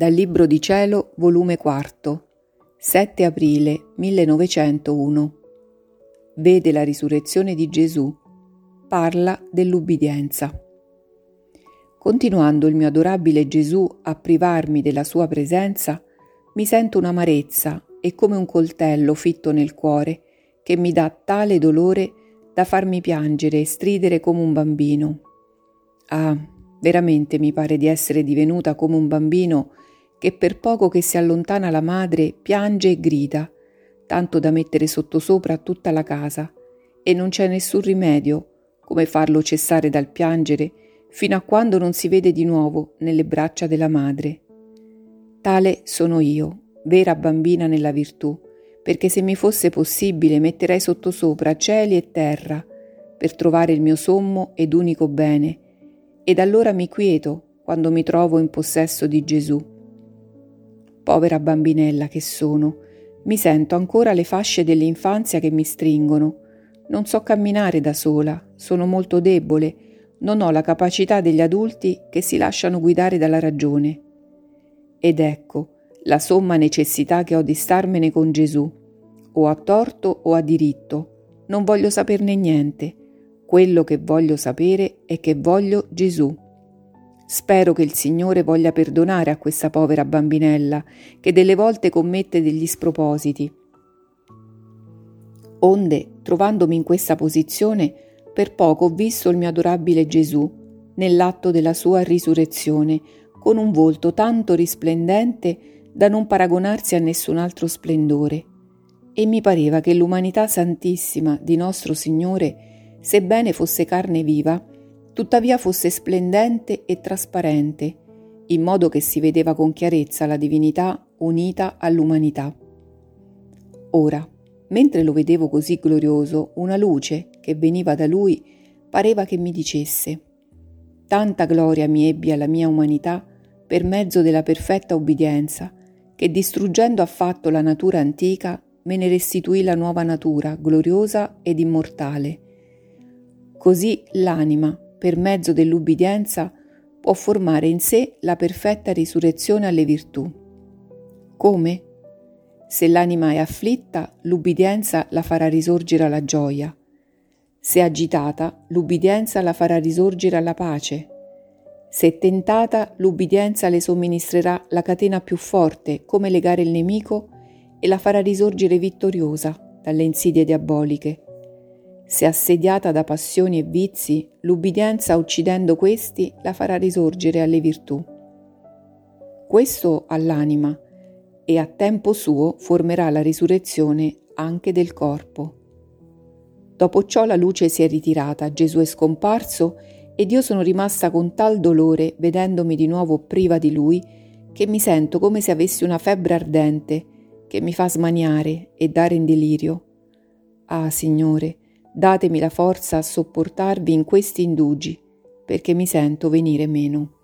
Dal Libro di Cielo, volume 4, 7 aprile 1901. Vede la risurrezione di Gesù. Parla dell'ubbidienza. Continuando il mio adorabile Gesù a privarmi della sua presenza, mi sento un'amarezza e come un coltello fitto nel cuore che mi dà tale dolore da farmi piangere e stridere come un bambino. Ah, veramente mi pare di essere divenuta come un bambino che per poco che si allontana la madre piange e grida, tanto da mettere sottosopra tutta la casa, e non c'è nessun rimedio come farlo cessare dal piangere fino a quando non si vede di nuovo nelle braccia della madre. Tale sono io, vera bambina nella virtù, perché se mi fosse possibile metterei sottosopra cieli e terra per trovare il mio sommo ed unico bene, ed allora mi quieto quando mi trovo in possesso di Gesù Povera bambinella che sono, mi sento ancora le fasce dell'infanzia che mi stringono. Non so camminare da sola, sono molto debole, non ho la capacità degli adulti che si lasciano guidare dalla ragione. Ed ecco la somma necessità che ho di starmene con Gesù, o a torto o a diritto. Non voglio saperne niente. Quello che voglio sapere è che voglio Gesù. Spero che il Signore voglia perdonare a questa povera bambinella che delle volte commette degli spropositi. Onde, trovandomi in questa posizione, per poco ho visto il mio adorabile Gesù nell'atto della sua risurrezione, con un volto tanto risplendente da non paragonarsi a nessun altro splendore. E mi pareva che l'umanità santissima di nostro Signore, sebbene fosse carne viva, tuttavia fosse splendente e trasparente, in modo che si vedeva con chiarezza la divinità unita all'umanità. Ora, mentre lo vedevo così glorioso, una luce che veniva da lui pareva che mi dicesse Tanta gloria mi ebbi alla mia umanità per mezzo della perfetta ubbidienza, che distruggendo affatto la natura antica, me ne restituì la nuova natura, gloriosa ed immortale. Così l'anima, per mezzo dell'ubbidienza, può formare in sé la perfetta risurrezione alle virtù. Come? Se l'anima è afflitta, l'ubbidienza la farà risorgere alla gioia. Se agitata, l'ubbidienza la farà risorgere alla pace. Se tentata, l'ubbidienza le somministrerà la catena più forte, come legare il nemico, e la farà risorgere vittoriosa dalle insidie diaboliche. Se assediata da passioni e vizi, l'ubbidienza uccidendo questi la farà risorgere alle virtù. Questo all'anima e a tempo suo formerà la risurrezione anche del corpo. Dopo ciò la luce si è ritirata, Gesù è scomparso ed io sono rimasta con tal dolore, vedendomi di nuovo priva di lui, che mi sento come se avessi una febbre ardente che mi fa smaniare e dare in delirio. Ah, Signore, Datemi la forza a sopportarvi in questi indugi, perché mi sento venire meno.